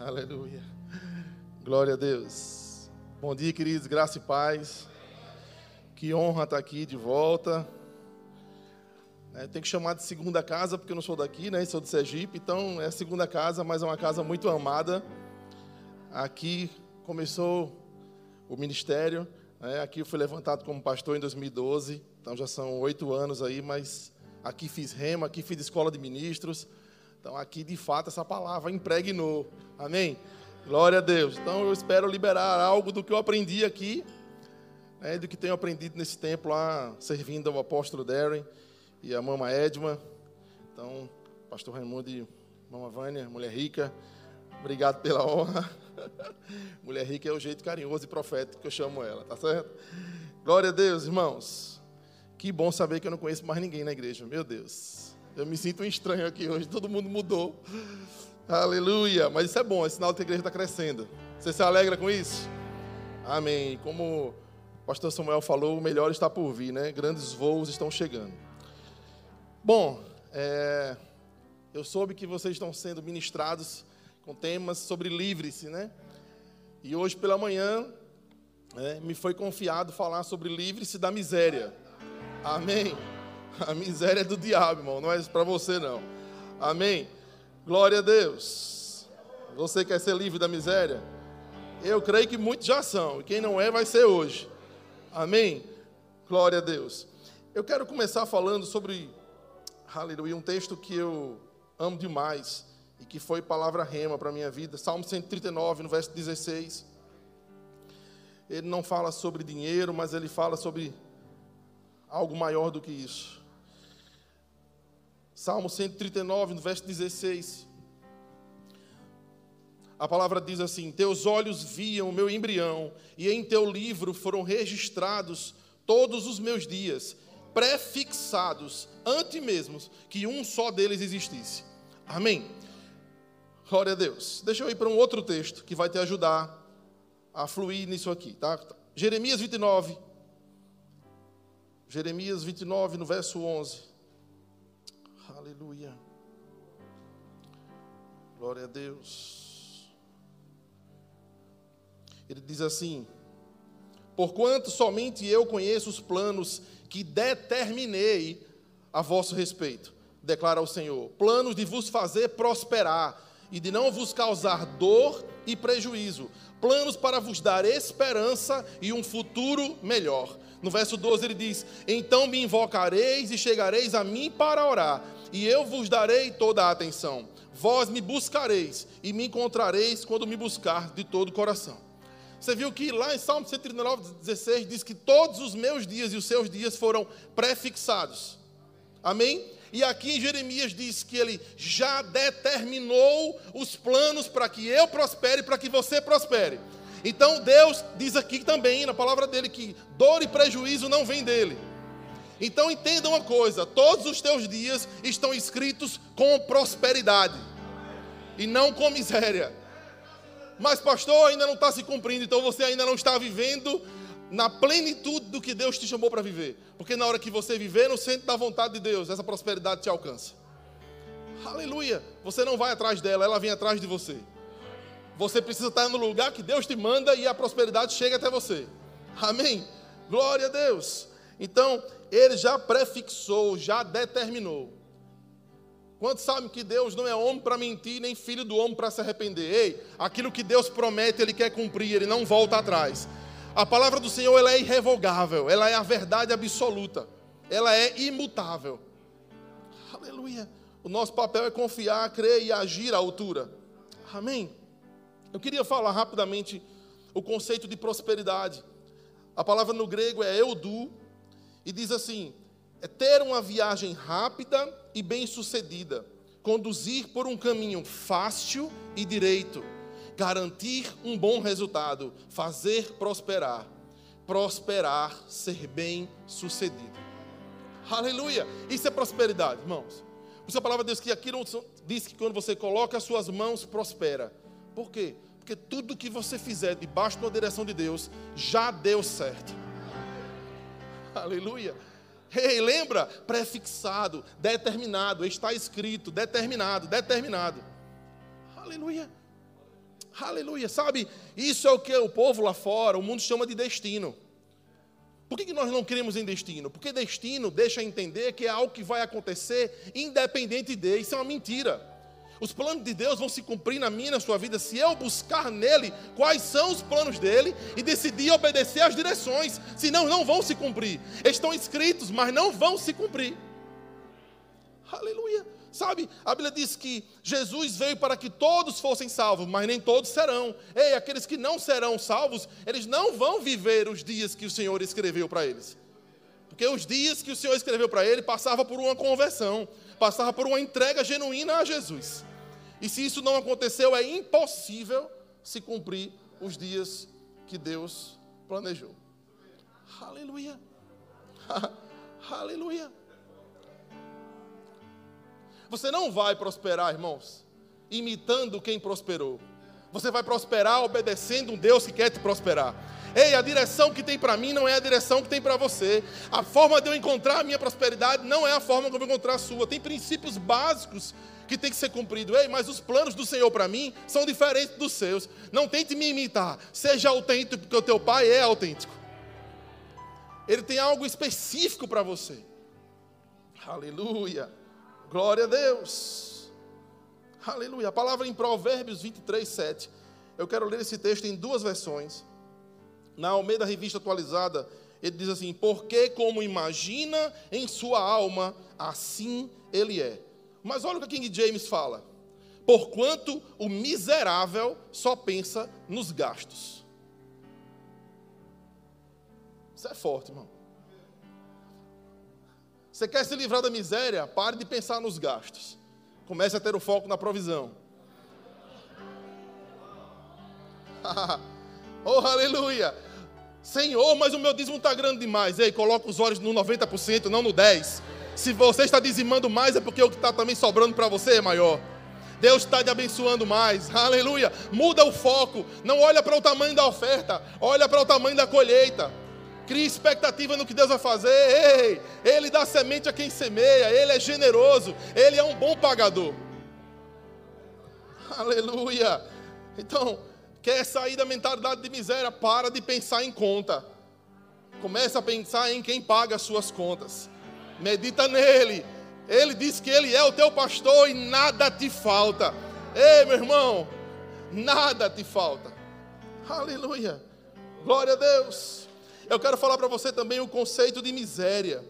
Aleluia. Glória a Deus. Bom dia, queridos, graça e paz. Que honra estar aqui de volta. É, tem que chamar de segunda casa, porque eu não sou daqui, né? Sou de Sergipe, então é segunda casa, mas é uma casa muito amada. Aqui começou o ministério. Né? Aqui eu fui levantado como pastor em 2012, então já são oito anos aí, mas aqui fiz rema, aqui fiz escola de ministros. Então aqui de fato essa palavra impregnou. Amém? Glória a Deus. Então eu espero liberar algo do que eu aprendi aqui, né, do que tenho aprendido nesse tempo lá, servindo ao apóstolo Darren e a mama Edma. Então, pastor Raimundo e mama Vânia, mulher rica, obrigado pela honra. mulher rica é o jeito carinhoso e profético que eu chamo ela, tá certo? Glória a Deus, irmãos. Que bom saber que eu não conheço mais ninguém na igreja, meu Deus. Eu me sinto um estranho aqui hoje, todo mundo mudou. Aleluia. Mas isso é bom, é sinal que a igreja está crescendo. Você se alegra com isso? Amém. Como o pastor Samuel falou, o melhor está por vir, né? Grandes voos estão chegando. Bom, é, eu soube que vocês estão sendo ministrados com temas sobre livre-se, né? E hoje pela manhã é, me foi confiado falar sobre livre-se da miséria. Amém. A miséria é do diabo, irmão, não é para você não. Amém. Glória a Deus. Você quer ser livre da miséria? Eu creio que muitos já são, e quem não é vai ser hoje. Amém. Glória a Deus. Eu quero começar falando sobre aleluia, um texto que eu amo demais e que foi palavra rema para a minha vida. Salmo 139, no verso 16. Ele não fala sobre dinheiro, mas ele fala sobre algo maior do que isso. Salmo 139, no verso 16. A palavra diz assim: Teus olhos viam o meu embrião, e em teu livro foram registrados todos os meus dias prefixados antes mesmo que um só deles existisse. Amém. Glória a Deus. Deixa eu ir para um outro texto que vai te ajudar a fluir nisso aqui, tá? Jeremias 29. Jeremias 29, no verso 11. Aleluia. Glória a Deus. Ele diz assim: Porquanto somente eu conheço os planos que determinei a vosso respeito, declara o Senhor. Planos de vos fazer prosperar e de não vos causar dor e prejuízo. Planos para vos dar esperança e um futuro melhor. No verso 12 ele diz: Então me invocareis e chegareis a mim para orar, e eu vos darei toda a atenção. Vós me buscareis e me encontrareis quando me buscar de todo o coração. Você viu que lá em Salmo 139, 16 diz que todos os meus dias e os seus dias foram prefixados. Amém? E aqui em Jeremias diz que ele já determinou os planos para que eu prospere, para que você prospere. Então Deus diz aqui também na palavra dele que dor e prejuízo não vem dele. Então entenda uma coisa: todos os teus dias estão escritos com prosperidade e não com miséria. Mas, pastor, ainda não está se cumprindo, então você ainda não está vivendo na plenitude do que Deus te chamou para viver. Porque na hora que você viver no centro da vontade de Deus, essa prosperidade te alcança. Aleluia! Você não vai atrás dela, ela vem atrás de você. Você precisa estar no lugar que Deus te manda e a prosperidade chega até você. Amém? Glória a Deus. Então, ele já prefixou, já determinou. Quantos sabem que Deus não é homem para mentir, nem filho do homem para se arrepender? Ei, aquilo que Deus promete, Ele quer cumprir, Ele não volta atrás. A palavra do Senhor ela é irrevogável, ela é a verdade absoluta, ela é imutável. Aleluia. O nosso papel é confiar, crer e agir à altura. Amém. Eu queria falar rapidamente o conceito de prosperidade. A palavra no grego é eudu e diz assim: é ter uma viagem rápida e bem-sucedida, conduzir por um caminho fácil e direito, garantir um bom resultado, fazer prosperar, prosperar, ser bem-sucedido. Aleluia! Isso é prosperidade, irmãos. Por isso a palavra de Deus que aqui diz que quando você coloca as suas mãos, prospera. Por quê? Porque tudo que você fizer debaixo da direção de Deus já deu certo. Aleluia! Ei, lembra? Prefixado, determinado, está escrito, determinado, determinado. Aleluia. Aleluia. Sabe, isso é o que o povo lá fora, o mundo chama de destino. Por que, nós não queremos em destino? Porque destino deixa entender que é algo que vai acontecer independente de. Isso é uma mentira. Os planos de Deus vão se cumprir na minha e na sua vida se eu buscar nele quais são os planos dele e decidir obedecer às direções. Senão, não vão se cumprir. Estão escritos, mas não vão se cumprir. Aleluia. Sabe, a Bíblia diz que Jesus veio para que todos fossem salvos, mas nem todos serão. Ei, aqueles que não serão salvos, eles não vão viver os dias que o Senhor escreveu para eles. Porque os dias que o Senhor escreveu para ele passava por uma conversão, passava por uma entrega genuína a Jesus. E se isso não aconteceu, é impossível se cumprir os dias que Deus planejou. Aleluia. Aleluia. Você não vai prosperar, irmãos, imitando quem prosperou. Você vai prosperar obedecendo um Deus que quer te prosperar. Ei, a direção que tem para mim não é a direção que tem para você. A forma de eu encontrar a minha prosperidade não é a forma que eu vou encontrar a sua. Tem princípios básicos que tem que ser cumprido. Ei, mas os planos do Senhor para mim são diferentes dos seus. Não tente me imitar. Seja autêntico, porque o teu pai é autêntico. Ele tem algo específico para você. Aleluia. Glória a Deus. Aleluia. A palavra em Provérbios 23, 7. Eu quero ler esse texto em duas versões. Na Almeida Revista Atualizada, ele diz assim: Porque como imagina em sua alma, assim ele é. Mas olha o que King James fala. Porquanto o miserável só pensa nos gastos. Isso é forte, irmão. Você quer se livrar da miséria? Pare de pensar nos gastos. Comece a ter o foco na provisão. oh, aleluia! Senhor, mas o meu dízimo está grande demais. Ei, coloca os olhos no 90%, não no 10%. Se você está dizimando mais, é porque o que está também sobrando para você é maior. Deus está te abençoando mais. Aleluia. Muda o foco. Não olha para o tamanho da oferta, olha para o tamanho da colheita. Cria expectativa no que Deus vai fazer. Ei, Ele dá semente a quem semeia. Ele é generoso. Ele é um bom pagador. Aleluia. Então, quer sair da mentalidade de miséria? Para de pensar em conta. Começa a pensar em quem paga as suas contas. Medita nele. Ele diz que ele é o teu pastor e nada te falta. Ei, meu irmão, nada te falta. Aleluia. Glória a Deus. Eu quero falar para você também o conceito de miséria.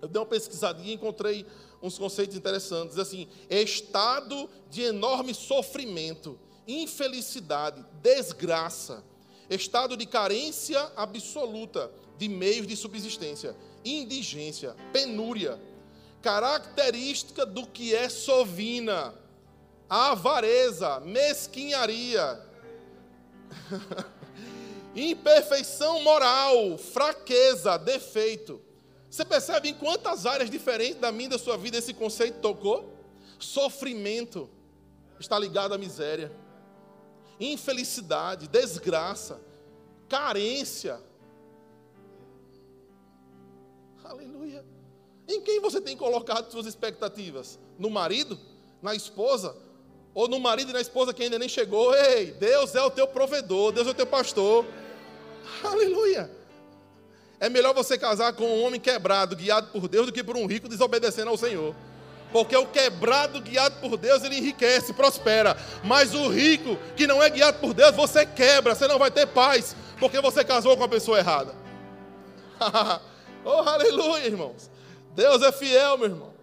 Eu dei uma pesquisadinha e encontrei uns conceitos interessantes. Assim, estado de enorme sofrimento, infelicidade, desgraça, estado de carência absoluta de meios de subsistência, indigência, penúria, característica do que é sovina, avareza, mesquinharia. imperfeição moral, fraqueza, defeito. Você percebe em quantas áreas diferentes da minha e da sua vida esse conceito tocou? Sofrimento está ligado à miséria, infelicidade, desgraça, carência. Aleluia. Em quem você tem colocado suas expectativas? No marido? Na esposa? Ou no marido e na esposa que ainda nem chegou? Ei, Deus é o teu provedor, Deus é o teu pastor. Aleluia. É melhor você casar com um homem quebrado, guiado por Deus, do que por um rico desobedecendo ao Senhor. Porque o quebrado, guiado por Deus, ele enriquece, prospera. Mas o rico, que não é guiado por Deus, você quebra, você não vai ter paz, porque você casou com a pessoa errada. oh, aleluia, irmãos. Deus é fiel, meu irmão.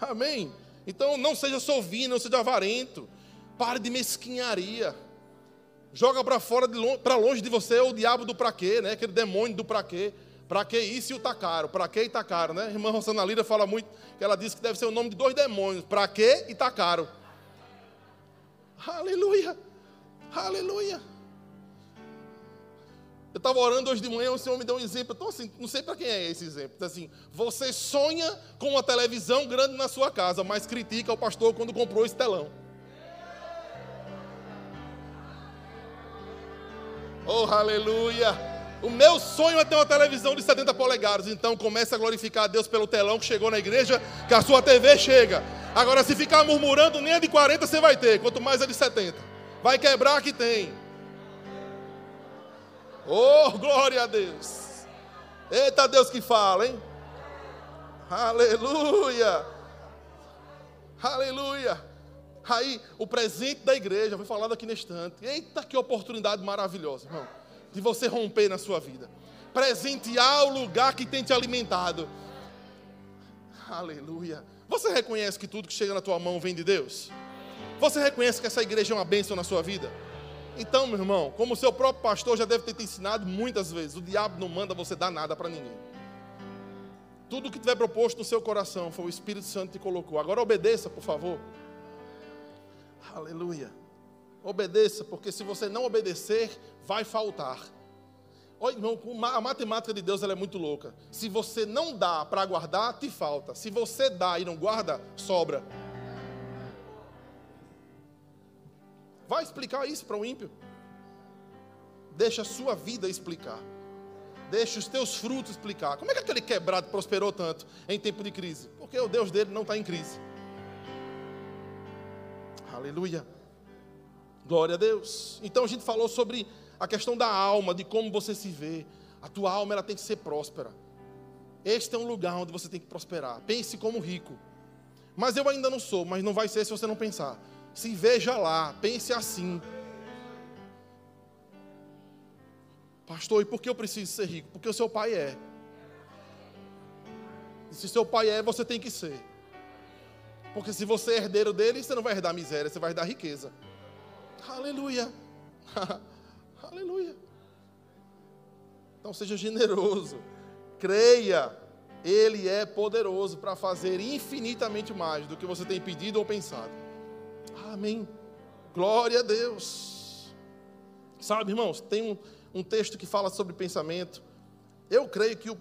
Amém. Então não seja sovino, não seja avarento. Pare de mesquinharia joga para fora, para longe de você o diabo do para quê, né? Aquele demônio do para quê. Para que isso e o tá caro? Para que e tá caro, né? A irmã Rosana Lira fala muito que ela diz que deve ser o nome de dois demônios. Para que e tá caro. Aleluia. Aleluia. Eu estava orando hoje de manhã, o Senhor me deu um exemplo. Então, assim, não sei para quem é esse exemplo. Assim, você sonha com uma televisão grande na sua casa, mas critica o pastor quando comprou esse telão. Oh, aleluia! O meu sonho é ter uma televisão de 70 polegadas. Então comece a glorificar a Deus pelo telão que chegou na igreja, que a sua TV chega. Agora, se ficar murmurando, nem a de 40 você vai ter, quanto mais a de 70. Vai quebrar que tem. Oh, glória a Deus. Eita Deus que fala, hein? Aleluia. Aleluia. Aí, o presente da igreja foi falado aqui neste instante. Eita, que oportunidade maravilhosa, irmão. De você romper na sua vida. Presentear o lugar que tem te alimentado. Aleluia. Você reconhece que tudo que chega na tua mão vem de Deus? Você reconhece que essa igreja é uma bênção na sua vida? Então, meu irmão, como o seu próprio pastor já deve ter te ensinado muitas vezes, o diabo não manda você dar nada para ninguém. Tudo que tiver proposto no seu coração foi o Espírito Santo que te colocou. Agora obedeça, por favor. Aleluia. Obedeça, porque se você não obedecer, vai faltar. Olha, irmão, a matemática de Deus é muito louca. Se você não dá para guardar, te falta. Se você dá e não guarda, sobra. Vai explicar isso para o ímpio. Deixa a sua vida explicar. Deixa os teus frutos explicar. Como é que aquele quebrado prosperou tanto em tempo de crise? Porque o Deus dele não está em crise. Aleluia. Glória a Deus. Então a gente falou sobre a questão da alma, de como você se vê. A tua alma ela tem que ser próspera. Este é um lugar onde você tem que prosperar. Pense como rico. Mas eu ainda não sou, mas não vai ser se você não pensar. Se veja lá, pense assim. Pastor, e por que eu preciso ser rico? Porque o seu pai é. E se seu pai é, você tem que ser. Porque se você é herdeiro dele, você não vai herdar miséria, você vai herdar riqueza. Aleluia. Aleluia. Então seja generoso. Creia. Ele é poderoso para fazer infinitamente mais do que você tem pedido ou pensado. Amém. Glória a Deus. Sabe, irmãos, tem um, um texto que fala sobre pensamento. Eu creio que o,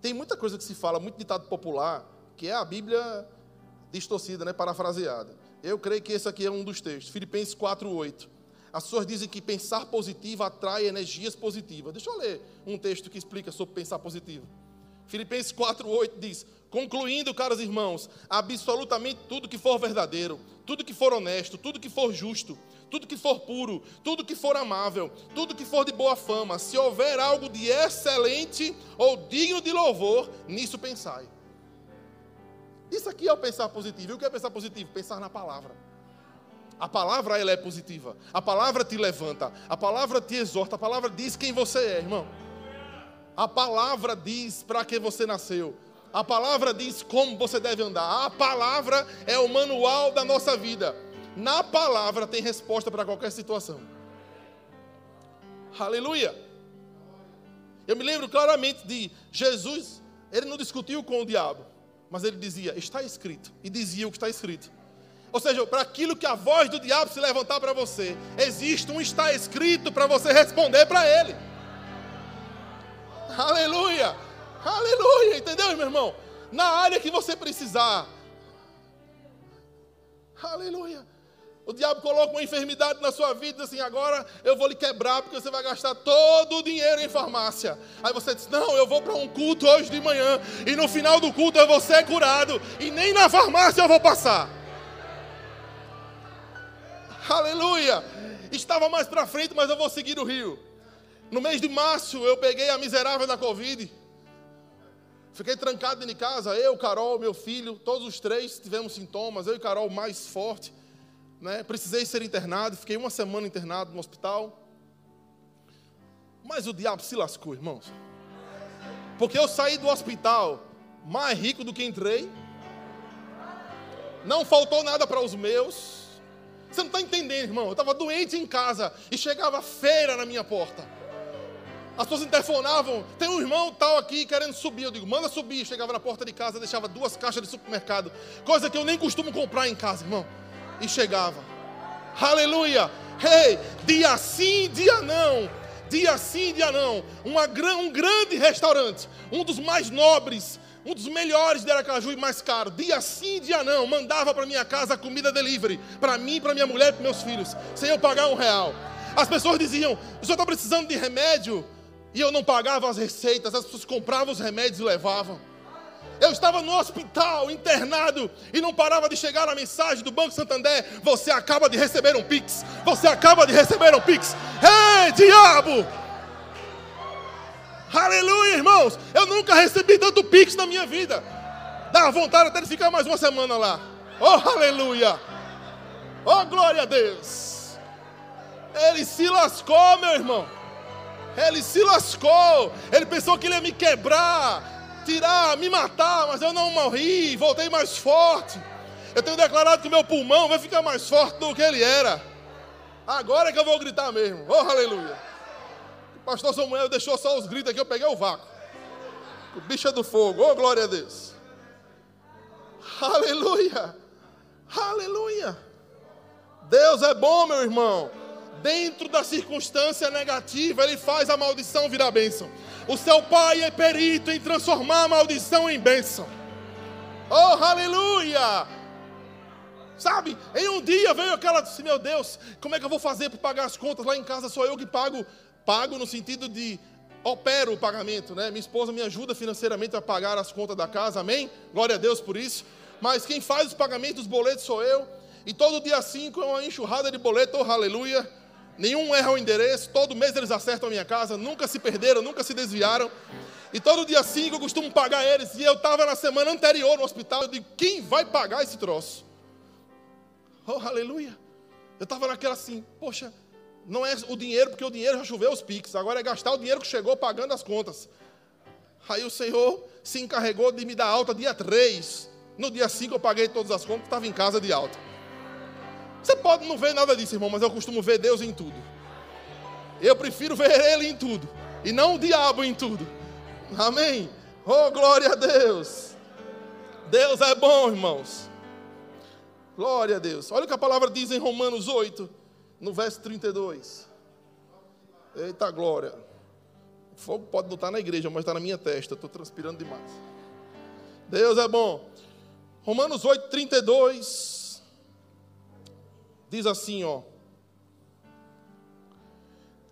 tem muita coisa que se fala, muito ditado popular, que é a Bíblia distorcida, né, parafraseada. Eu creio que esse aqui é um dos textos, Filipenses 4:8. As pessoas dizem que pensar positivo atrai energias positivas. Deixa eu ler um texto que explica sobre pensar positivo. Filipenses 4:8 diz: Concluindo, caros irmãos, absolutamente tudo que for verdadeiro, tudo que for honesto, tudo que for justo, tudo que for puro, tudo que for amável, tudo que for de boa fama, se houver algo de excelente ou digno de louvor, nisso pensai. Isso aqui é o pensar positivo. E o que é pensar positivo? Pensar na palavra. A palavra ela é positiva. A palavra te levanta. A palavra te exorta. A palavra diz quem você é, irmão. A palavra diz para que você nasceu. A palavra diz como você deve andar. A palavra é o manual da nossa vida. Na palavra tem resposta para qualquer situação. Aleluia. Eu me lembro claramente de Jesus, ele não discutiu com o diabo, mas ele dizia: Está escrito. E dizia o que está escrito. Ou seja, para aquilo que a voz do diabo se levantar para você, existe um está escrito para você responder para ele. Aleluia! Aleluia! Entendeu, meu irmão? Na área que você precisar. Aleluia! O diabo coloca uma enfermidade na sua vida, assim, agora eu vou lhe quebrar porque você vai gastar todo o dinheiro em farmácia. Aí você diz: Não, eu vou para um culto hoje de manhã e no final do culto eu vou ser curado e nem na farmácia eu vou passar. Aleluia! Estava mais para frente, mas eu vou seguir o rio. No mês de março eu peguei a miserável da Covid. Fiquei trancado dentro de casa, eu, Carol, meu filho, todos os três tivemos sintomas, eu e Carol mais forte. Né? Precisei ser internado, fiquei uma semana internado no hospital. Mas o diabo se lascou, irmãos. Porque eu saí do hospital mais rico do que entrei. Não faltou nada para os meus. Você não está entendendo, irmão. Eu estava doente em casa e chegava feira na minha porta. As pessoas interfonavam, tem um irmão tal aqui querendo subir. Eu digo, manda subir. Chegava na porta de casa, deixava duas caixas de supermercado, coisa que eu nem costumo comprar em casa, irmão. E chegava. Aleluia! Hey, dia sim, dia não. Dia sim, dia não. Uma, um grande restaurante, um dos mais nobres, um dos melhores de Aracaju e mais caro. Dia sim, dia não. Mandava para minha casa comida delivery, para mim, para minha mulher e para meus filhos, sem eu pagar um real. As pessoas diziam: o senhor está precisando de remédio? E eu não pagava as receitas, as pessoas compravam os remédios e levavam. Eu estava no hospital, internado, e não parava de chegar a mensagem do Banco Santander: Você acaba de receber um Pix. Você acaba de receber um Pix. Ei, diabo! Aleluia, irmãos. Eu nunca recebi tanto Pix na minha vida. Dá vontade até de ficar mais uma semana lá. Oh, aleluia. Oh, glória a Deus. Ele se lascou, meu irmão. Ele se lascou. Ele pensou que ele ia me quebrar, tirar, me matar, mas eu não morri. Voltei mais forte. Eu tenho declarado que meu pulmão vai ficar mais forte do que ele era. Agora é que eu vou gritar mesmo. Oh, aleluia. O pastor Samuel deixou só os gritos aqui, eu peguei o vácuo. O bicho é do fogo. Oh, glória a Deus. Aleluia. Aleluia. Deus é bom, meu irmão. Dentro da circunstância negativa, Ele faz a maldição virar bênção. O seu pai é perito em transformar a maldição em bênção. Oh, aleluia! Sabe, em um dia veio aquela, disse, meu Deus, como é que eu vou fazer para pagar as contas? Lá em casa sou eu que pago, pago no sentido de opero o pagamento, né? Minha esposa me ajuda financeiramente a pagar as contas da casa, amém? Glória a Deus por isso. Mas quem faz os pagamentos dos boletos sou eu. E todo dia 5 é uma enxurrada de boleto, oh, aleluia. Nenhum erra o endereço, todo mês eles acertam a minha casa, nunca se perderam, nunca se desviaram. E todo dia 5 eu costumo pagar eles. E eu estava na semana anterior no hospital, eu digo, quem vai pagar esse troço? Oh, aleluia. Eu estava naquela assim, poxa, não é o dinheiro, porque o dinheiro já choveu os piques, agora é gastar o dinheiro que chegou pagando as contas. Aí o Senhor se encarregou de me dar alta dia 3. No dia 5 eu paguei todas as contas, estava em casa de alta. Você pode não ver nada disso, irmão, mas eu costumo ver Deus em tudo. Eu prefiro ver Ele em tudo e não o diabo em tudo. Amém? Oh, glória a Deus. Deus é bom, irmãos. Glória a Deus. Olha o que a palavra diz em Romanos 8, no verso 32. Eita glória. O fogo pode não estar na igreja, mas está na minha testa. Estou transpirando demais. Deus é bom. Romanos 8, 32. Diz assim, ó.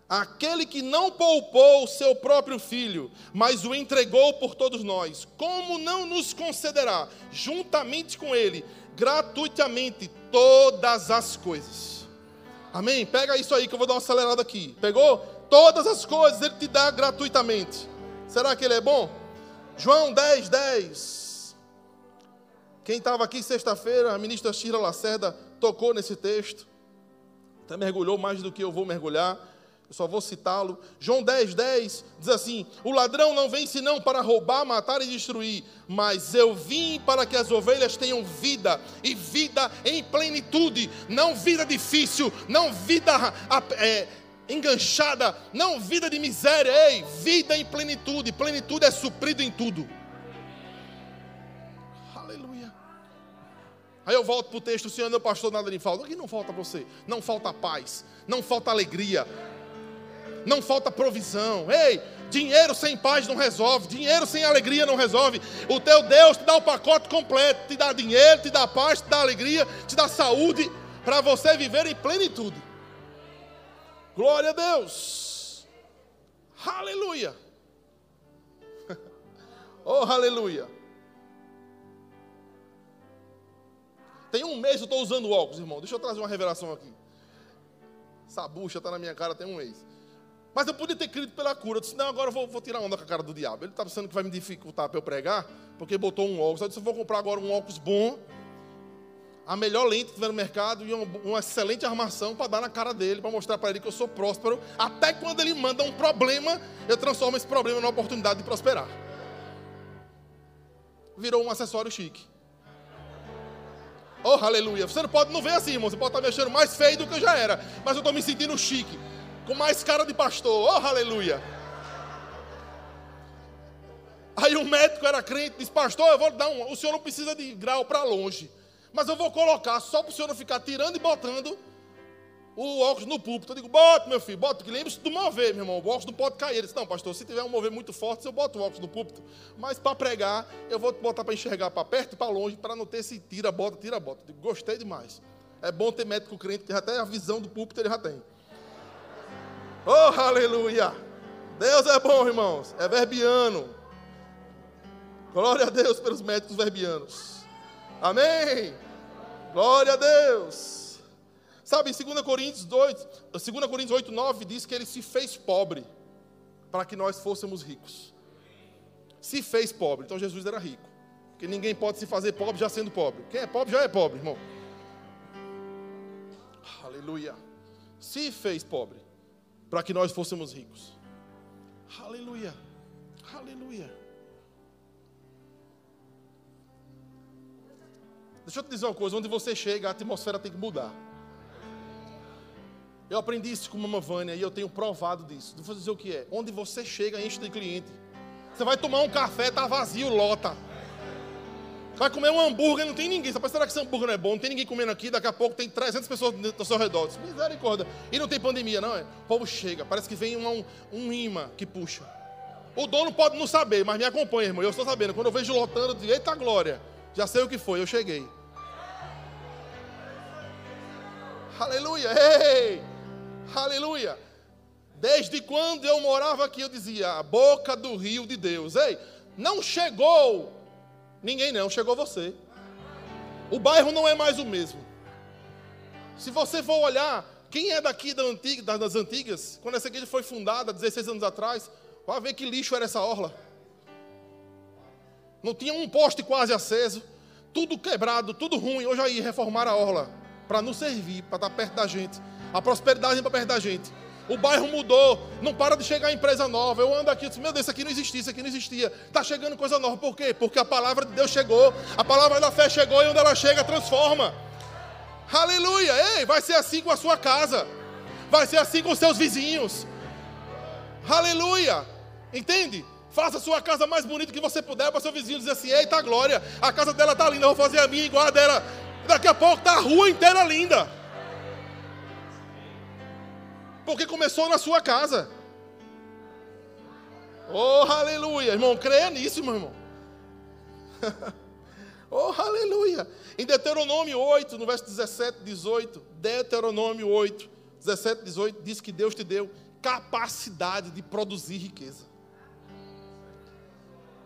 Aquele que não poupou o seu próprio filho, mas o entregou por todos nós, como não nos concederá, juntamente com ele, gratuitamente, todas as coisas? Amém? Pega isso aí que eu vou dar uma acelerada aqui. Pegou? Todas as coisas ele te dá gratuitamente. Será que ele é bom? João 10, 10. Quem estava aqui sexta-feira, a ministra Shira Lacerda tocou nesse texto, até mergulhou mais do que eu vou mergulhar, eu só vou citá-lo. João 10, 10 diz assim: O ladrão não vem senão para roubar, matar e destruir, mas eu vim para que as ovelhas tenham vida, e vida em plenitude, não vida difícil, não vida é, enganchada, não vida de miséria, ei, vida em plenitude, plenitude é suprido em tudo. Aí eu volto para o texto, Senhor, meu pastor, nada lhe falta. O que não falta a você? Não falta paz, não falta alegria, não falta provisão. Ei, dinheiro sem paz não resolve, dinheiro sem alegria não resolve. O teu Deus te dá o pacote completo, te dá dinheiro, te dá paz, te dá alegria, te dá saúde, para você viver em plenitude. Glória a Deus. Aleluia. Oh, aleluia. Tem um mês eu estou usando óculos, irmão. Deixa eu trazer uma revelação aqui. Essa bucha está na minha cara tem um mês. Mas eu podia ter crido pela cura. Eu disse, não, agora eu vou, vou tirar onda com a cara do diabo. Ele está pensando que vai me dificultar para eu pregar, porque botou um óculos. Eu disse, eu vou comprar agora um óculos bom, a melhor lente que tiver no mercado e uma, uma excelente armação para dar na cara dele, para mostrar para ele que eu sou próspero. Até quando ele manda um problema, eu transformo esse problema numa oportunidade de prosperar. Virou um acessório chique. Oh, aleluia. Você não pode não ver assim, irmão. Você pode estar me achando mais feio do que eu já era. Mas eu estou me sentindo chique. Com mais cara de pastor. Oh, aleluia. Aí o médico era crente, disse, pastor, eu vou dar um. O senhor não precisa de grau para longe. Mas eu vou colocar só para o senhor não ficar tirando e botando o óculos no púlpito. Eu digo, bota, meu filho, bota, que lembre-se do mover, meu irmão. O óculos não pode cair. Ele disse, não, pastor, se tiver um mover muito forte, eu boto o óculos no púlpito. Mas para pregar, eu vou botar para enxergar para perto e para longe, para não ter esse tira, bota, tira, bota. Eu digo, gostei demais. É bom ter médico crente que até a visão do púlpito ele já tem. Oh, aleluia! Deus é bom, irmãos. É verbiano. Glória a Deus pelos médicos verbianos. Amém. Glória a Deus. Sabe, em 2 Coríntios 2, 2 Coríntios 8, 9 diz que ele se fez pobre para que nós fôssemos ricos. Se fez pobre, então Jesus era rico. Porque ninguém pode se fazer pobre já sendo pobre. Quem é pobre já é pobre, irmão. Aleluia. Se fez pobre para que nós fôssemos ricos. Aleluia. Aleluia. Deixa eu te dizer uma coisa: onde você chega, a atmosfera tem que mudar. Eu aprendi isso com a Mama Vânia e eu tenho provado disso. Vou dizer o que é. Onde você chega, enche de cliente. Você vai tomar um café, tá vazio, lota. Vai comer um hambúrguer, não tem ninguém. Você será que esse hambúrguer não é bom? Não tem ninguém comendo aqui, daqui a pouco tem 300 pessoas ao seu redor. Misericórdia. E não tem pandemia, não é? O povo chega, parece que vem um, um imã que puxa. O dono pode não saber, mas me acompanha, irmão. Eu estou sabendo. Quando eu vejo lotando, eu digo, eita glória. Já sei o que foi, eu cheguei. Aleluia! Ei! Aleluia! Desde quando eu morava aqui, eu dizia, a boca do rio de Deus. Ei, não chegou ninguém não, chegou você. O bairro não é mais o mesmo. Se você for olhar, quem é daqui da antiga, das antigas, quando essa igreja foi fundada, 16 anos atrás, vai ver que lixo era essa orla. Não tinha um poste quase aceso, tudo quebrado, tudo ruim. Hoje aí reformaram a orla para nos servir, para estar perto da gente. A prosperidade para perto da gente. O bairro mudou, não para de chegar empresa nova. Eu ando aqui meu Deus, isso aqui não existia, isso aqui não existia. Está chegando coisa nova. Por quê? Porque a palavra de Deus chegou, a palavra da fé chegou e onde ela chega, transforma. Aleluia! Ei, vai ser assim com a sua casa. Vai ser assim com os seus vizinhos. Aleluia! Entende? Faça a sua casa mais bonita que você puder para seu vizinho dizer assim: Eita glória, a casa dela está linda, eu vou fazer a minha igual a dela. Daqui a pouco está a rua inteira linda. Porque começou na sua casa. Oh, aleluia. Irmão, creia nisso, meu irmão. oh, aleluia. Em Deuteronômio 8, no verso 17, 18. Deuteronômio 8, 17, 18, diz que Deus te deu capacidade de produzir riqueza.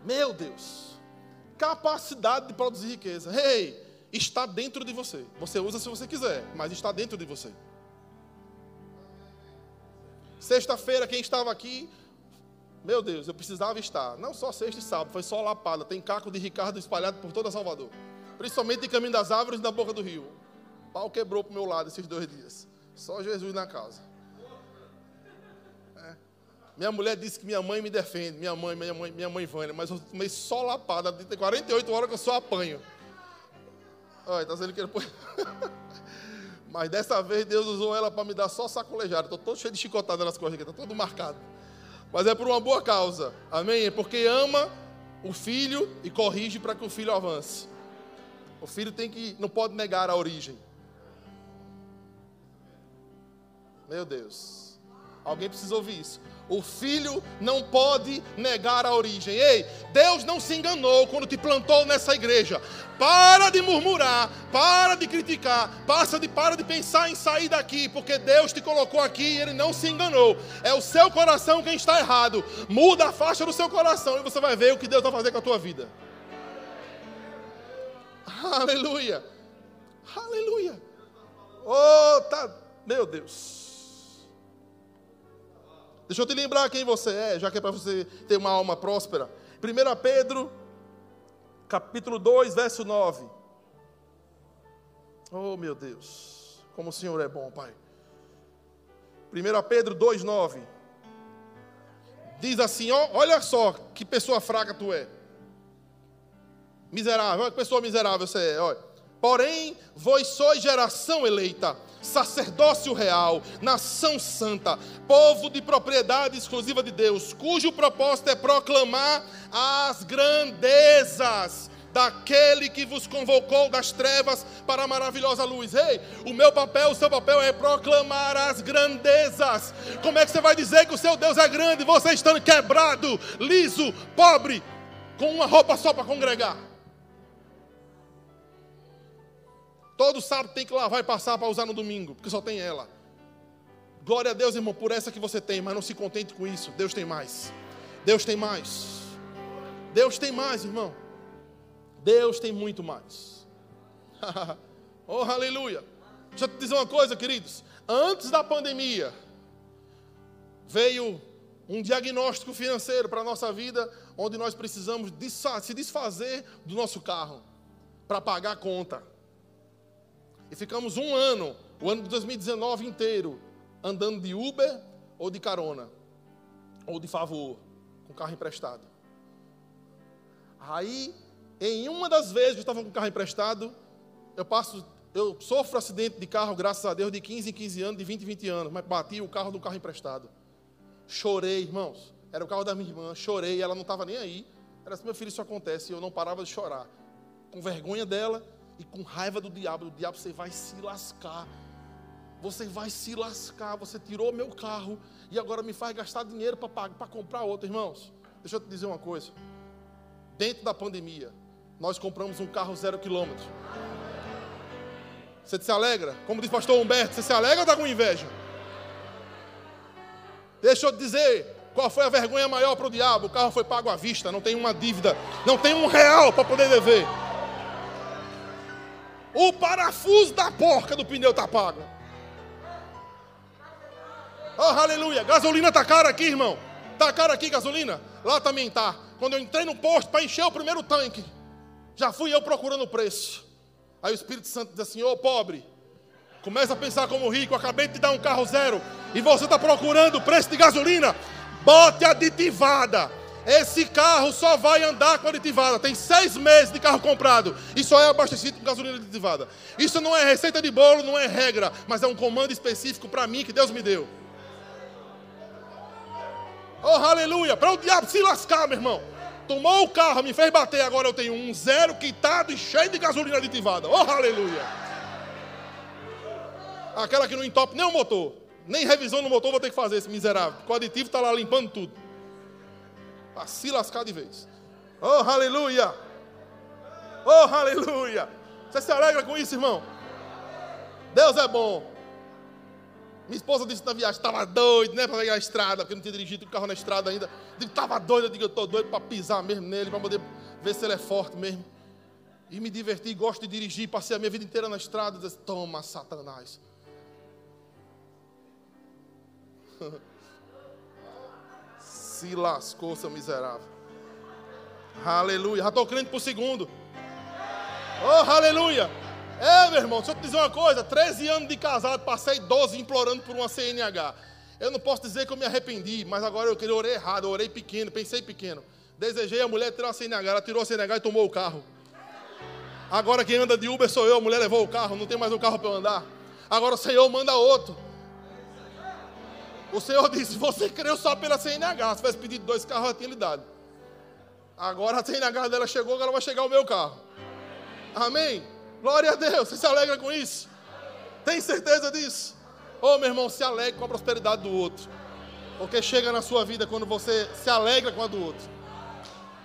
Meu Deus. Capacidade de produzir riqueza. Ei, hey, está dentro de você. Você usa se você quiser, mas está dentro de você. Sexta-feira, quem estava aqui, meu Deus, eu precisava estar. Não só sexta e sábado, foi só lapada. Tem caco de Ricardo espalhado por toda Salvador. Principalmente em caminho das árvores e na boca do rio. O pau quebrou para o meu lado esses dois dias. Só Jesus na casa. É. Minha mulher disse que minha mãe me defende. Minha mãe, minha mãe, minha mãe Vânia. Mas eu tomei só lapada. Tem 48 horas que eu só apanho. Olha, está dizendo que ele... Mas dessa vez Deus usou ela para me dar só sacolejada. Estou todo cheio de chicotada nas costas aqui, está todo marcado. Mas é por uma boa causa. Amém? É porque ama o filho e corrige para que o filho avance. O filho tem que, não pode negar a origem. Meu Deus. Alguém precisa ouvir isso. O filho não pode negar a origem. Ei, Deus não se enganou quando te plantou nessa igreja. Para de murmurar, para de criticar, passa de, para de pensar em sair daqui, porque Deus te colocou aqui e Ele não se enganou. É o seu coração quem está errado. Muda a faixa do seu coração e você vai ver o que Deus vai fazer com a tua vida. Aleluia. Aleluia. Oh, tá. Meu Deus. Deixa eu te lembrar quem você é, já que é para você ter uma alma próspera. 1 Pedro, capítulo 2, verso 9. Oh, meu Deus, como o Senhor é bom, Pai. 1 Pedro 2, 9. Diz assim: ó, olha só que pessoa fraca tu é. Miserável, olha que pessoa miserável você é. Olha. Porém, vós sois geração eleita sacerdócio real, nação santa, povo de propriedade exclusiva de Deus, cujo propósito é proclamar as grandezas daquele que vos convocou das trevas para a maravilhosa luz. Ei, o meu papel, o seu papel é proclamar as grandezas. Como é que você vai dizer que o seu Deus é grande, você estando quebrado, liso, pobre, com uma roupa só para congregar? Todo sábado tem que lavar e passar para usar no domingo, porque só tem ela. Glória a Deus, irmão, por essa que você tem, mas não se contente com isso. Deus tem mais. Deus tem mais. Deus tem mais, irmão. Deus tem muito mais. oh, aleluia. Deixa eu te dizer uma coisa, queridos. Antes da pandemia, veio um diagnóstico financeiro para a nossa vida, onde nós precisamos se desfazer do nosso carro para pagar a conta. E ficamos um ano, o ano de 2019 inteiro, andando de Uber ou de carona, ou de favor, com carro emprestado. Aí, em uma das vezes que eu estava com carro emprestado, eu passo, eu sofro acidente de carro, graças a Deus, de 15 em 15 anos, de 20 em 20 anos, mas bati o carro do carro emprestado. Chorei, irmãos. Era o carro da minha irmã, chorei, ela não estava nem aí. Era assim, meu filho, isso acontece, e eu não parava de chorar. Com vergonha dela e com raiva do diabo. O diabo, você vai se lascar. Você vai se lascar. Você tirou meu carro e agora me faz gastar dinheiro para comprar outro, irmãos. Deixa eu te dizer uma coisa. Dentro da pandemia, nós compramos um carro zero quilômetro. Você se alegra? Como diz o pastor Humberto, você se alegra ou está com inveja? Deixa eu te dizer, qual foi a vergonha maior para o diabo? O carro foi pago à vista, não tem uma dívida, não tem um real para poder dever. O parafuso da porca do pneu está pago. Oh, aleluia. Gasolina está cara aqui, irmão. Está cara aqui gasolina? Lá também está. Quando eu entrei no posto para encher o primeiro tanque, já fui eu procurando o preço. Aí o Espírito Santo diz assim: Ô oh, pobre, começa a pensar como rico. Acabei de te dar um carro zero e você está procurando o preço de gasolina. Bote aditivada. Esse carro só vai andar com aditivada. Tem seis meses de carro comprado e só é abastecido com gasolina aditivada. Isso não é receita de bolo, não é regra, mas é um comando específico para mim que Deus me deu. Oh, aleluia! Para o diabo se lascar, meu irmão. Tomou o carro, me fez bater, agora eu tenho um zero quitado e cheio de gasolina aditivada. Oh, aleluia! Aquela que não entope nem o motor. Nem revisão no motor vou ter que fazer esse miserável. Porque o aditivo está lá limpando tudo. Para se lascar de vez. Oh, aleluia! Oh, aleluia! Você se alegra com isso, irmão? Deus é bom. Minha esposa disse na viagem, estava doido, né, para pegar a estrada, porque não tinha dirigido o carro na estrada ainda. Digo, estava doido, eu digo, eu estou doido para pisar mesmo nele, para poder ver se ele é forte mesmo. E me diverti, gosto de dirigir, passei a minha vida inteira na estrada, disse, toma, Satanás. Se lascou, seu miserável. Aleluia. Já estou crendo por segundo. Oh, aleluia. É, meu irmão, deixa eu te dizer uma coisa: 13 anos de casado, passei 12 implorando por uma CNH. Eu não posso dizer que eu me arrependi, mas agora eu queria orei errado, eu orei pequeno, pensei pequeno. Desejei a mulher tirar a CNH, ela tirou a CNH e tomou o carro. Agora quem anda de Uber sou eu, a mulher levou o carro, não tem mais um carro para eu andar. Agora o Senhor manda outro. O Senhor disse: Você creu só pela CNH. Se tivesse pedido dois carros, eu tinha lhe dado. Agora a CNH dela chegou, agora vai chegar o meu carro. Amém? Glória a Deus. Você se alegra com isso? Tem certeza disso? Oh, meu irmão, se alegre com a prosperidade do outro. Porque chega na sua vida quando você se alegra com a do outro.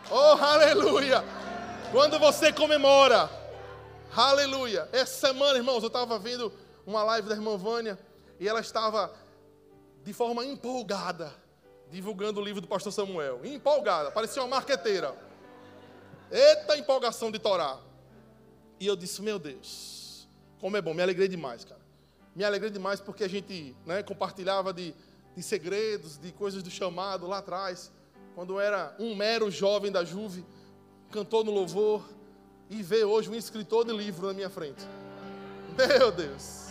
Oh, aleluia! Quando você comemora. Aleluia! Essa semana, irmãos, eu estava vendo uma live da irmã Vânia e ela estava de forma empolgada divulgando o livro do pastor Samuel. Empolgada, parecia uma marqueteira. Eita empolgação de Torá. E eu disse, meu Deus, como é bom, me alegrei demais, cara. Me alegrei demais porque a gente né, compartilhava de, de segredos, de coisas do chamado lá atrás, quando era um mero jovem da Juve, cantou no louvor, e vê hoje um escritor de livro na minha frente. Meu Deus!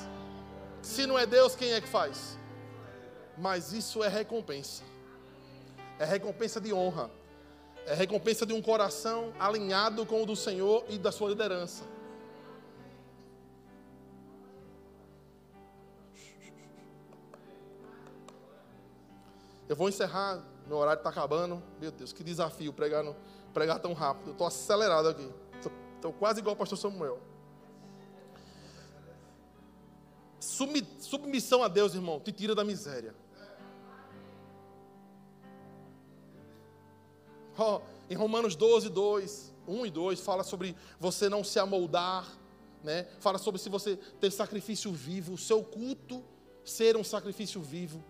Se não é Deus, quem é que faz? Mas isso é recompensa. É recompensa de honra. É recompensa de um coração alinhado com o do Senhor e da sua liderança. Eu vou encerrar, meu horário está acabando. Meu Deus, que desafio pregar, no, pregar tão rápido. Eu estou acelerado aqui. Estou quase igual o pastor Samuel. Submissão a Deus, irmão, te tira da miséria. Oh, em Romanos 12, 2, 1 e 2, fala sobre você não se amoldar, né? fala sobre se você ter sacrifício vivo, o seu culto ser um sacrifício vivo.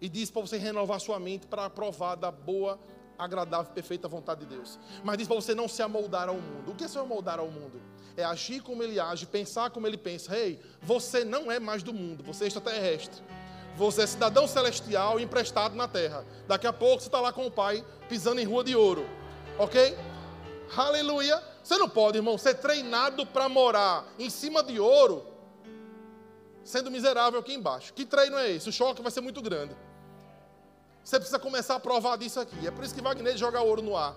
E diz para você renovar sua mente para aprovar da boa, agradável perfeita vontade de Deus. Mas diz para você não se amoldar ao mundo. O que é se amoldar ao mundo? É agir como ele age, pensar como ele pensa. Ei, hey, você não é mais do mundo, você é extraterrestre. Você é cidadão celestial emprestado na terra. Daqui a pouco você está lá com o pai pisando em rua de ouro. Ok? Aleluia. Você não pode, irmão, ser treinado para morar em cima de ouro, sendo miserável aqui embaixo. Que treino é esse? O choque vai ser muito grande. Você precisa começar a provar disso aqui. É por isso que Wagner joga ouro no ar.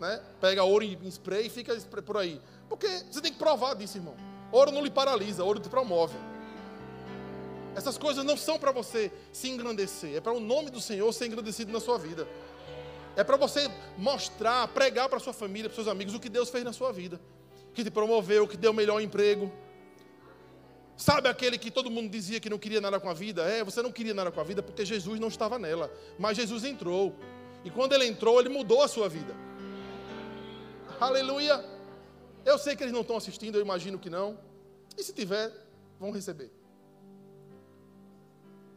Né? Pega ouro em spray e fica por aí. Porque você tem que provar disso, irmão. Ouro não lhe paralisa, ouro te promove. Essas coisas não são para você se engrandecer, é para o nome do Senhor ser engrandecido na sua vida. É para você mostrar, pregar para sua família, para seus amigos o que Deus fez na sua vida, que te promoveu, que deu o melhor emprego, Sabe aquele que todo mundo dizia que não queria nada com a vida? É, você não queria nada com a vida porque Jesus não estava nela. Mas Jesus entrou. E quando ele entrou, ele mudou a sua vida. Aleluia. Eu sei que eles não estão assistindo, eu imagino que não. E se tiver, vão receber.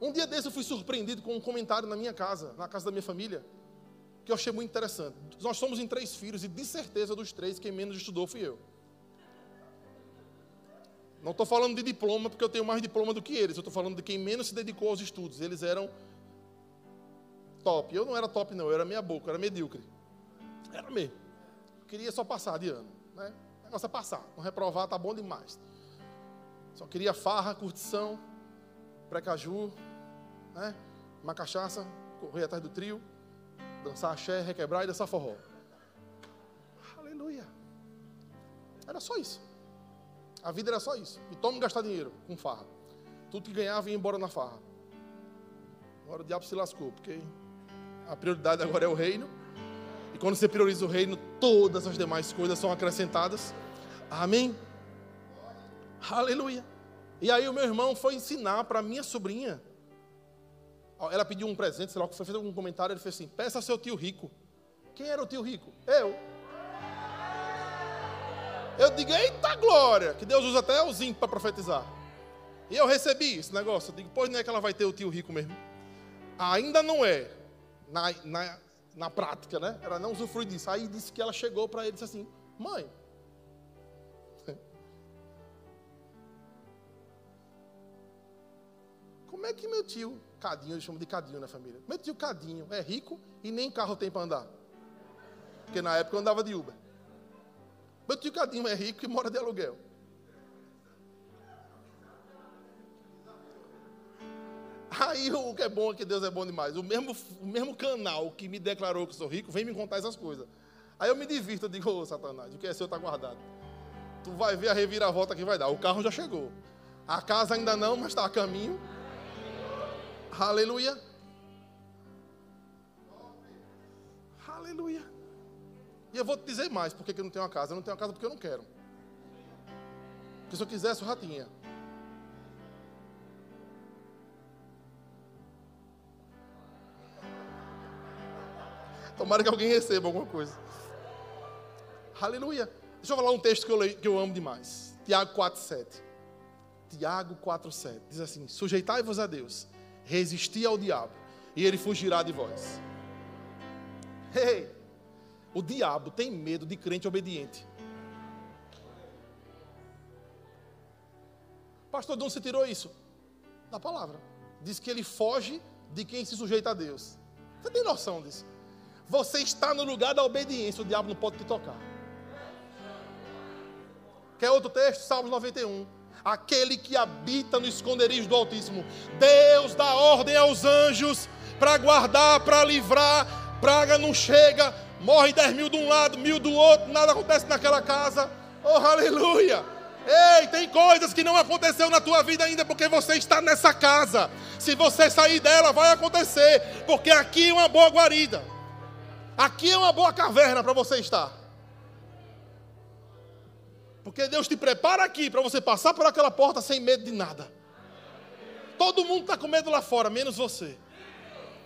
Um dia desse eu fui surpreendido com um comentário na minha casa, na casa da minha família, que eu achei muito interessante. Nós somos em três filhos e de certeza dos três, quem menos estudou fui eu. Não estou falando de diploma, porque eu tenho mais diploma do que eles. Eu estou falando de quem menos se dedicou aos estudos. Eles eram top. Eu não era top, não. Eu era meia boca, eu era medíocre. Era mesmo. Eu queria só passar de ano. Né? O negócio é passar. Não reprovar tá bom demais. Só queria farra, curtição, pré-caju, né? uma cachaça, correr atrás do trio, dançar axé, requebrar e dançar forró. Aleluia. Era só isso. A vida era só isso. E tome gastar dinheiro com farra. Tudo que ganhava ia embora na farra. Agora o diabo se lascou, porque a prioridade agora é o reino. E quando você prioriza o reino, todas as demais coisas são acrescentadas. Amém? Aleluia. E aí o meu irmão foi ensinar para minha sobrinha. Ela pediu um presente, sei lá, foi fazer algum comentário, ele fez assim: peça seu tio rico. Quem era o tio rico? Eu. Eu digo, eita glória, que Deus usa até os ímpios para profetizar. E eu recebi esse negócio. Eu digo, pois não é que ela vai ter o tio rico mesmo? Ainda não é, na, na, na prática, né? Ela não usufrui disso. Aí disse que ela chegou para ele e disse assim: Mãe, como é que meu tio, Cadinho, eu chamo de Cadinho na família, meu tio Cadinho é rico e nem carro tem para andar? Porque na época eu andava de Uber. Meu tio Cadinho é rico e mora de aluguel. Aí o que é bom é que Deus é bom demais. O mesmo, o mesmo canal que me declarou que sou rico vem me contar essas coisas. Aí eu me divirto, eu digo, ô Satanás, o que é seu está guardado. Tu vai ver a reviravolta que vai dar. O carro já chegou. A casa ainda não, mas está a caminho. Aleluia. Aleluia. E eu vou te dizer mais, porque eu não tenho uma casa. Eu não tenho uma casa porque eu não quero. Porque se eu quisesse, eu já tinha. Tomara que alguém receba alguma coisa. Aleluia. Deixa eu falar um texto que eu, leio, que eu amo demais. Tiago 4,7. Tiago 4,7. Diz assim: Sujeitai-vos a Deus, resisti ao diabo, e ele fugirá de vós. Ei, o diabo tem medo de crente obediente. Pastor, de onde você tirou isso? Da palavra. Diz que ele foge de quem se sujeita a Deus. Você tem noção disso? Você está no lugar da obediência, o diabo não pode te tocar. Quer outro texto? Salmos 91. Aquele que habita no esconderijo do Altíssimo. Deus dá ordem aos anjos para guardar, para livrar. Praga não chega, morre 10 mil de um lado, mil do outro, nada acontece naquela casa. Oh, aleluia! Ei, tem coisas que não aconteceu na tua vida ainda porque você está nessa casa. Se você sair dela, vai acontecer, porque aqui é uma boa guarida. Aqui é uma boa caverna para você estar. Porque Deus te prepara aqui para você passar por aquela porta sem medo de nada. Todo mundo está com medo lá fora, menos você.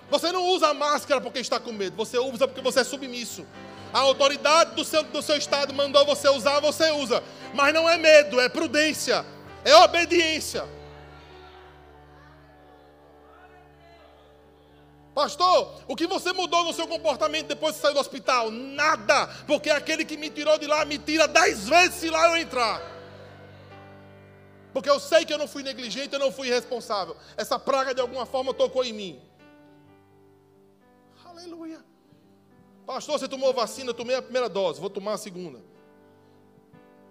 Você não usa máscara porque está com medo, você usa porque você é submisso. A autoridade do seu, do seu estado mandou você usar, você usa. Mas não é medo, é prudência, é obediência. Pastor, o que você mudou no seu comportamento depois que saiu do hospital? Nada, porque aquele que me tirou de lá me tira dez vezes se lá eu entrar. Porque eu sei que eu não fui negligente, eu não fui irresponsável. Essa praga de alguma forma tocou em mim. Aleluia. Pastor, você tomou vacina, eu tomei a primeira dose, vou tomar a segunda.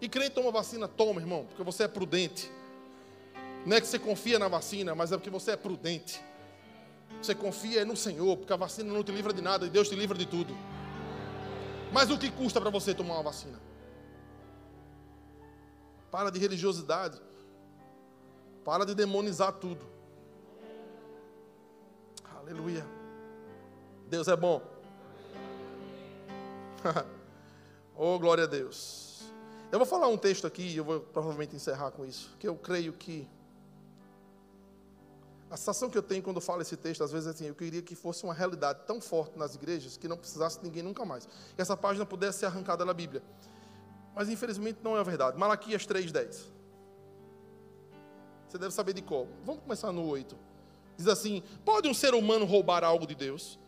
E crente toma vacina, toma, irmão, porque você é prudente. Não é que você confia na vacina, mas é porque você é prudente. Você confia no Senhor, porque a vacina não te livra de nada e Deus te livra de tudo. Mas o que custa para você tomar uma vacina? Para de religiosidade. Para de demonizar tudo. Aleluia. Deus é bom. oh, glória a Deus. Eu vou falar um texto aqui e eu vou provavelmente encerrar com isso. Que eu creio que a sensação que eu tenho quando falo esse texto, às vezes, é assim: eu queria que fosse uma realidade tão forte nas igrejas que não precisasse ninguém nunca mais. Que essa página pudesse ser arrancada da Bíblia. Mas infelizmente não é a verdade. Malaquias 3,10. Você deve saber de qual. Vamos começar no 8. Diz assim: Pode um ser humano roubar algo de Deus?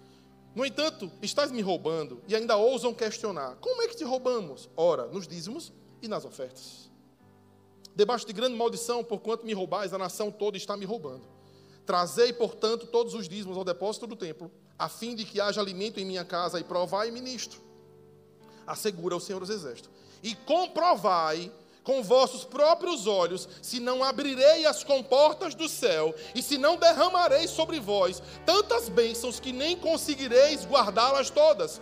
No entanto, estás me roubando e ainda ousam questionar: Como é que te roubamos? Ora, nos dízimos e nas ofertas. Debaixo de grande maldição, porquanto me roubais, a nação toda está me roubando. Trazei, portanto, todos os dízimos ao depósito do templo, a fim de que haja alimento em minha casa, e provai, ministro. Assegura o Senhor dos Exércitos. E comprovai com vossos próprios olhos, se não abrirei as comportas do céu, e se não derramarei sobre vós tantas bênçãos que nem conseguireis guardá-las todas.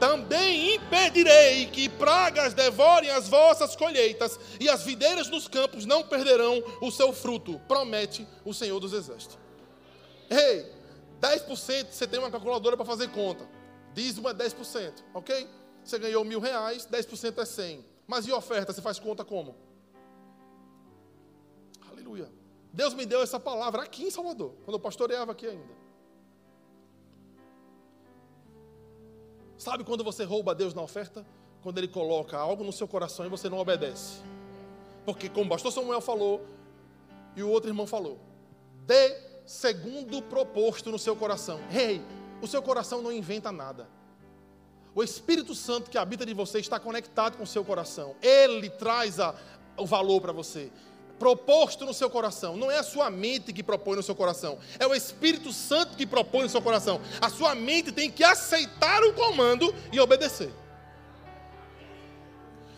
Também impedirei que pragas devorem as vossas colheitas, e as videiras nos campos não perderão o seu fruto, promete o Senhor dos Exércitos. Ei, 10% você tem uma calculadora para fazer conta. Dízimo é 10%, ok? Você ganhou mil reais, 10% é 100. Mas e oferta, você faz conta como? Aleluia. Deus me deu essa palavra aqui em Salvador, quando eu pastoreava aqui ainda. Sabe quando você rouba Deus na oferta? Quando Ele coloca algo no seu coração e você não obedece. Porque, como o pastor Samuel falou, e o outro irmão falou, dê segundo proposto no seu coração. Rei, hey, o seu coração não inventa nada. O Espírito Santo que habita de você está conectado com o seu coração. Ele traz a, o valor para você. Proposto no seu coração. Não é a sua mente que propõe no seu coração. É o Espírito Santo que propõe no seu coração. A sua mente tem que aceitar o comando e obedecer.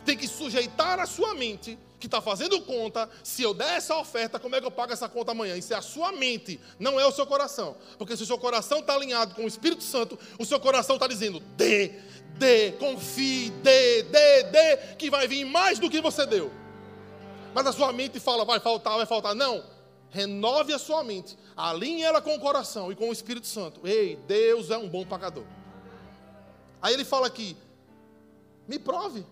Tem que sujeitar a sua mente que está fazendo conta, se eu der essa oferta, como é que eu pago essa conta amanhã? Isso é a sua mente, não é o seu coração. Porque se o seu coração está alinhado com o Espírito Santo, o seu coração está dizendo: dê, dê, confie, dê, dê, dê, que vai vir mais do que você deu. Mas a sua mente fala: vai faltar, vai faltar. Não. Renove a sua mente, alinhe ela com o coração e com o Espírito Santo. Ei, Deus é um bom pagador. Aí ele fala aqui: me prove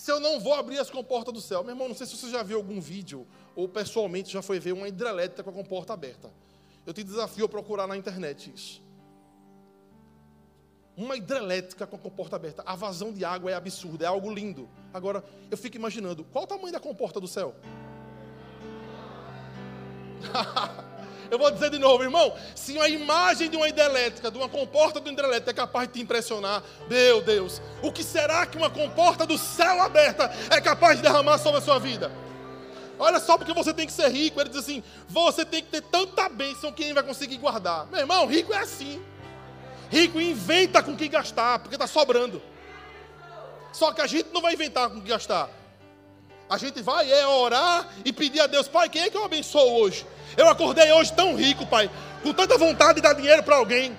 se eu não vou abrir as comportas do céu. Meu irmão, não sei se você já viu algum vídeo ou pessoalmente já foi ver uma hidrelétrica com a comporta aberta. Eu te desafio a procurar na internet isso. Uma hidrelétrica com a comporta aberta. A vazão de água é absurda, é algo lindo. Agora, eu fico imaginando, qual o tamanho da comporta do céu? Eu vou dizer de novo, irmão. Se a imagem de uma hidrelétrica, de uma comporta de hidrelétrica é capaz de te impressionar, meu Deus, o que será que uma comporta do céu aberta é capaz de derramar sobre a sua vida? Olha só porque você tem que ser rico. Ele diz assim: você tem que ter tanta bênção que ninguém vai conseguir guardar. Meu irmão, rico é assim. Rico inventa com que gastar, porque está sobrando. Só que a gente não vai inventar com o que gastar. A gente vai é orar e pedir a Deus, Pai, quem é que eu abençoo hoje? Eu acordei hoje tão rico, Pai, com tanta vontade de dar dinheiro para alguém.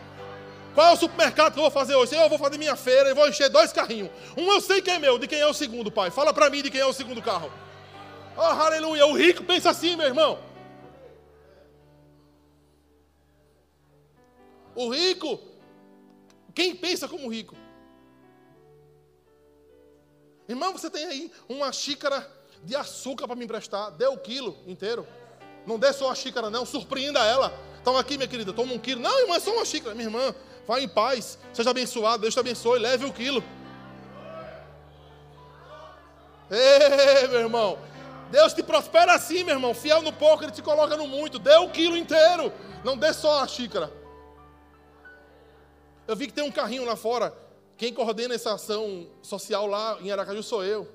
Qual é o supermercado que eu vou fazer hoje? Eu vou fazer minha feira e vou encher dois carrinhos. Um eu sei quem é meu, de quem é o segundo, Pai. Fala para mim de quem é o segundo carro. Oh, aleluia. O rico pensa assim, meu irmão. O rico, quem pensa como rico? Irmão, você tem aí uma xícara de açúcar para me emprestar, dê o quilo inteiro. Não dê só uma xícara, não, surpreenda ela. Então aqui, minha querida, toma um quilo. Não, irmã, é só uma xícara. Minha irmã, vá em paz, seja abençoado, Deus te abençoe, leve o quilo. Ei, meu irmão, Deus te prospera assim, meu irmão. Fiel no pouco, Ele te coloca no muito. Dê o quilo inteiro, não dê só a xícara. Eu vi que tem um carrinho lá fora. Quem coordena essa ação social lá em Aracaju sou eu.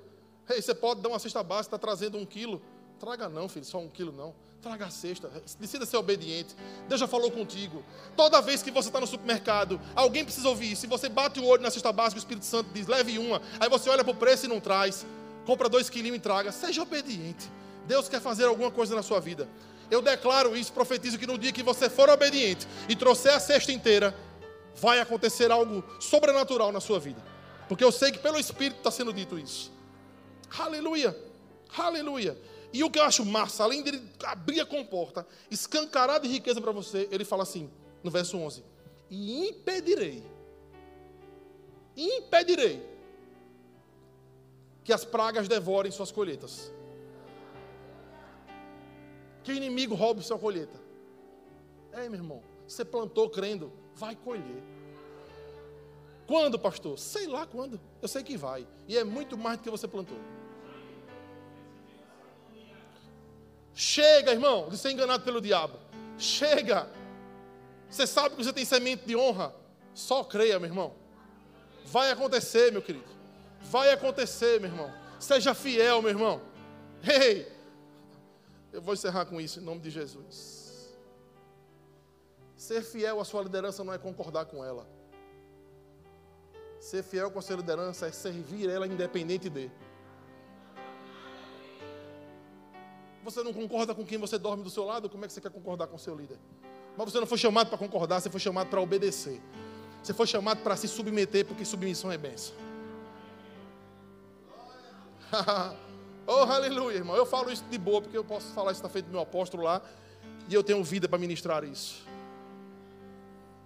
Ei, você pode dar uma cesta básica, está trazendo um quilo. Traga não, filho, só um quilo não. Traga a cesta. Decida ser obediente. Deus já falou contigo. Toda vez que você está no supermercado, alguém precisa ouvir. Se você bate o olho na cesta básica, o Espírito Santo diz, leve uma. Aí você olha para o preço e não traz. Compra dois quilinhos e traga. Seja obediente. Deus quer fazer alguma coisa na sua vida. Eu declaro isso, profetizo que no dia que você for obediente e trouxer a cesta inteira, vai acontecer algo sobrenatural na sua vida. Porque eu sei que pelo Espírito está sendo dito isso. Aleluia, aleluia. E o que eu acho massa, além dele abrir a comporta, escancarar de riqueza para você, ele fala assim, no verso 11: E impedirei, impedirei que as pragas devorem suas colheitas que o inimigo roube sua colheita. É, meu irmão, você plantou crendo, vai colher. Quando, pastor? Sei lá quando. Eu sei que vai. E é muito mais do que você plantou. Chega, irmão, de ser enganado pelo diabo. Chega. Você sabe que você tem semente de honra. Só creia, meu irmão. Vai acontecer, meu querido. Vai acontecer, meu irmão. Seja fiel, meu irmão. Ei, eu vou encerrar com isso em nome de Jesus. Ser fiel à sua liderança não é concordar com ela. Ser fiel com a sua liderança é servir ela independente de. Você não concorda com quem você dorme do seu lado? Como é que você quer concordar com o seu líder? Mas você não foi chamado para concordar, você foi chamado para obedecer. Você foi chamado para se submeter, porque submissão é benção. Oh, aleluia, irmão. Eu falo isso de boa, porque eu posso falar isso na frente do meu apóstolo lá. E eu tenho vida para ministrar isso.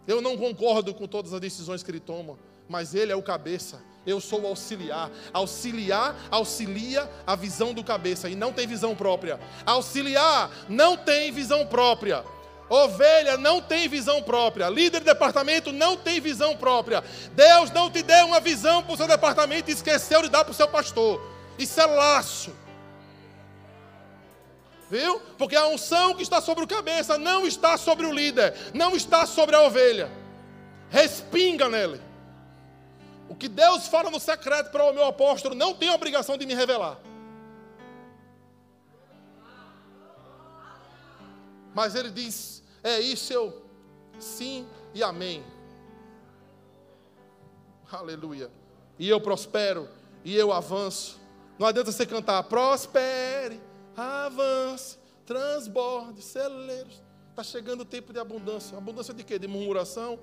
Eu não concordo com todas as decisões que ele toma, mas ele é o cabeça. Eu sou o auxiliar. Auxiliar auxilia a visão do cabeça e não tem visão própria. Auxiliar não tem visão própria. Ovelha não tem visão própria. Líder de departamento não tem visão própria. Deus não te deu uma visão para o seu departamento e esqueceu de dar para o seu pastor. Isso é laço. Viu? Porque a unção que está sobre o cabeça não está sobre o líder, não está sobre a ovelha. Respinga nele. O que Deus fala no secreto para o meu apóstolo não tem obrigação de me revelar. Mas ele diz: é isso, eu sim e amém. Aleluia. E eu prospero, e eu avanço, não adianta você cantar prospere, avance, transborde, celeiros. Está chegando o tempo de abundância. Abundância de quê? De murmuração,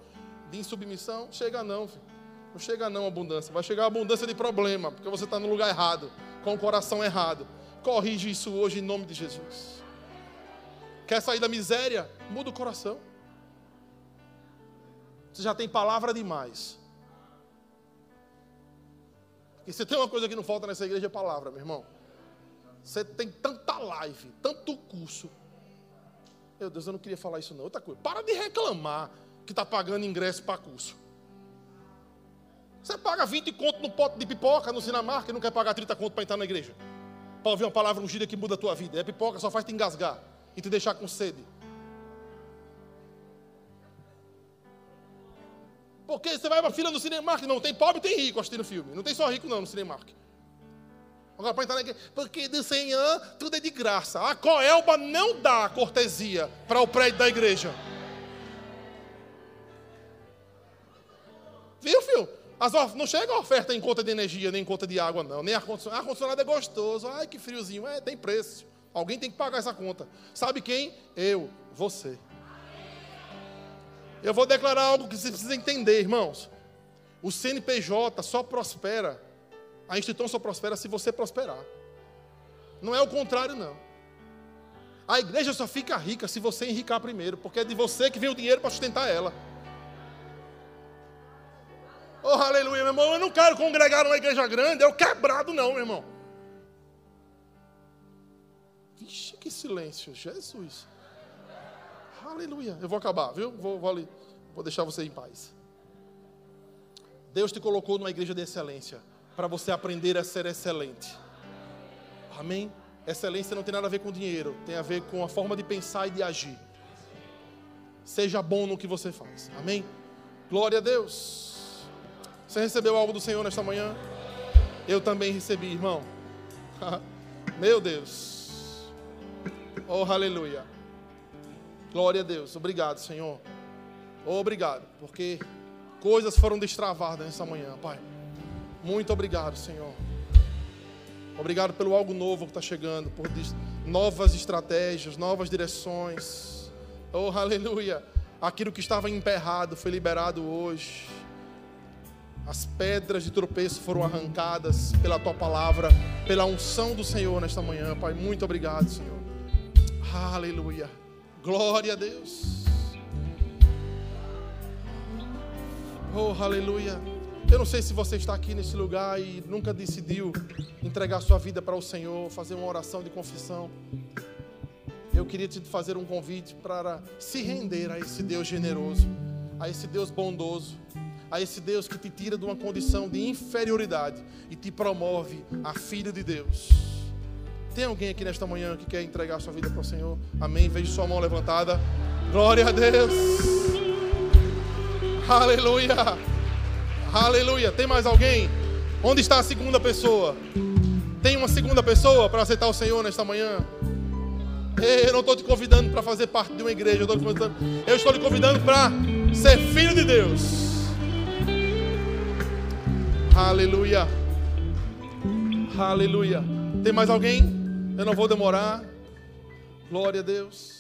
de insubmissão? Chega não, filho. Não chega não abundância. Vai chegar abundância de problema, porque você está no lugar errado, com o coração errado. Corrige isso hoje em nome de Jesus. Quer sair da miséria? Muda o coração. Você já tem palavra demais. E se tem uma coisa que não falta nessa igreja é palavra, meu irmão. Você tem tanta live, tanto curso. Meu Deus, eu não queria falar isso não. Outra coisa, para de reclamar que está pagando ingresso para curso. Você paga 20 conto no pote de pipoca no Sinamarca e não quer pagar 30 conto para entrar na igreja. Para ouvir uma palavra ungida que muda a tua vida. É pipoca, só faz te engasgar e te deixar com sede. Porque você vai para fila do Cinemark, não tem pobre, tem rico assistindo filme. Não tem só rico não no Cinemark. Agora para entrar na igreja, porque do Senhor tudo é de graça. A Coelba não dá cortesia para o prédio da igreja. Viu, filho? As, não chega a oferta em conta de energia, nem em conta de água, não. Nem ar-condicionado. Ar-condicionado é gostoso. Ai, que friozinho. É, tem preço. Alguém tem que pagar essa conta. Sabe quem? Eu, você. Eu vou declarar algo que você precisa entender, irmãos. O CNPJ só prospera, a instituição só prospera se você prosperar. Não é o contrário, não. A igreja só fica rica se você enricar primeiro, porque é de você que vem o dinheiro para sustentar ela. Oh, aleluia, meu irmão. Eu não quero congregar numa igreja grande, é o quebrado, não, meu irmão. Vixe, que silêncio, Jesus. Aleluia. Eu vou acabar, viu? Vou, vou ali. Vou deixar você em paz. Deus te colocou numa igreja de excelência para você aprender a ser excelente. Amém? Excelência não tem nada a ver com dinheiro, tem a ver com a forma de pensar e de agir. Seja bom no que você faz. Amém? Glória a Deus. Você recebeu algo do Senhor nesta manhã? Eu também recebi, irmão. Meu Deus. Oh, aleluia. Glória a Deus. Obrigado, Senhor. Obrigado, porque coisas foram destravadas nessa manhã, Pai. Muito obrigado, Senhor. Obrigado pelo algo novo que está chegando, por novas estratégias, novas direções. Oh, aleluia. Aquilo que estava emperrado foi liberado hoje. As pedras de tropeço foram arrancadas pela tua palavra, pela unção do Senhor nesta manhã, Pai. Muito obrigado, Senhor. Aleluia. Glória a Deus. Oh, aleluia. Eu não sei se você está aqui nesse lugar e nunca decidiu entregar sua vida para o Senhor, fazer uma oração de confissão. Eu queria te fazer um convite para se render a esse Deus generoso, a esse Deus bondoso, a esse Deus que te tira de uma condição de inferioridade e te promove a filho de Deus. Tem alguém aqui nesta manhã que quer entregar sua vida para o Senhor? Amém. Vejo sua mão levantada. Glória a Deus. Aleluia. Aleluia. Tem mais alguém? Onde está a segunda pessoa? Tem uma segunda pessoa para aceitar o Senhor nesta manhã? Eu não estou te convidando para fazer parte de uma igreja. Eu, convidando, eu estou te convidando para ser filho de Deus. Aleluia. Aleluia. Tem mais alguém? Eu não vou demorar. Glória a Deus.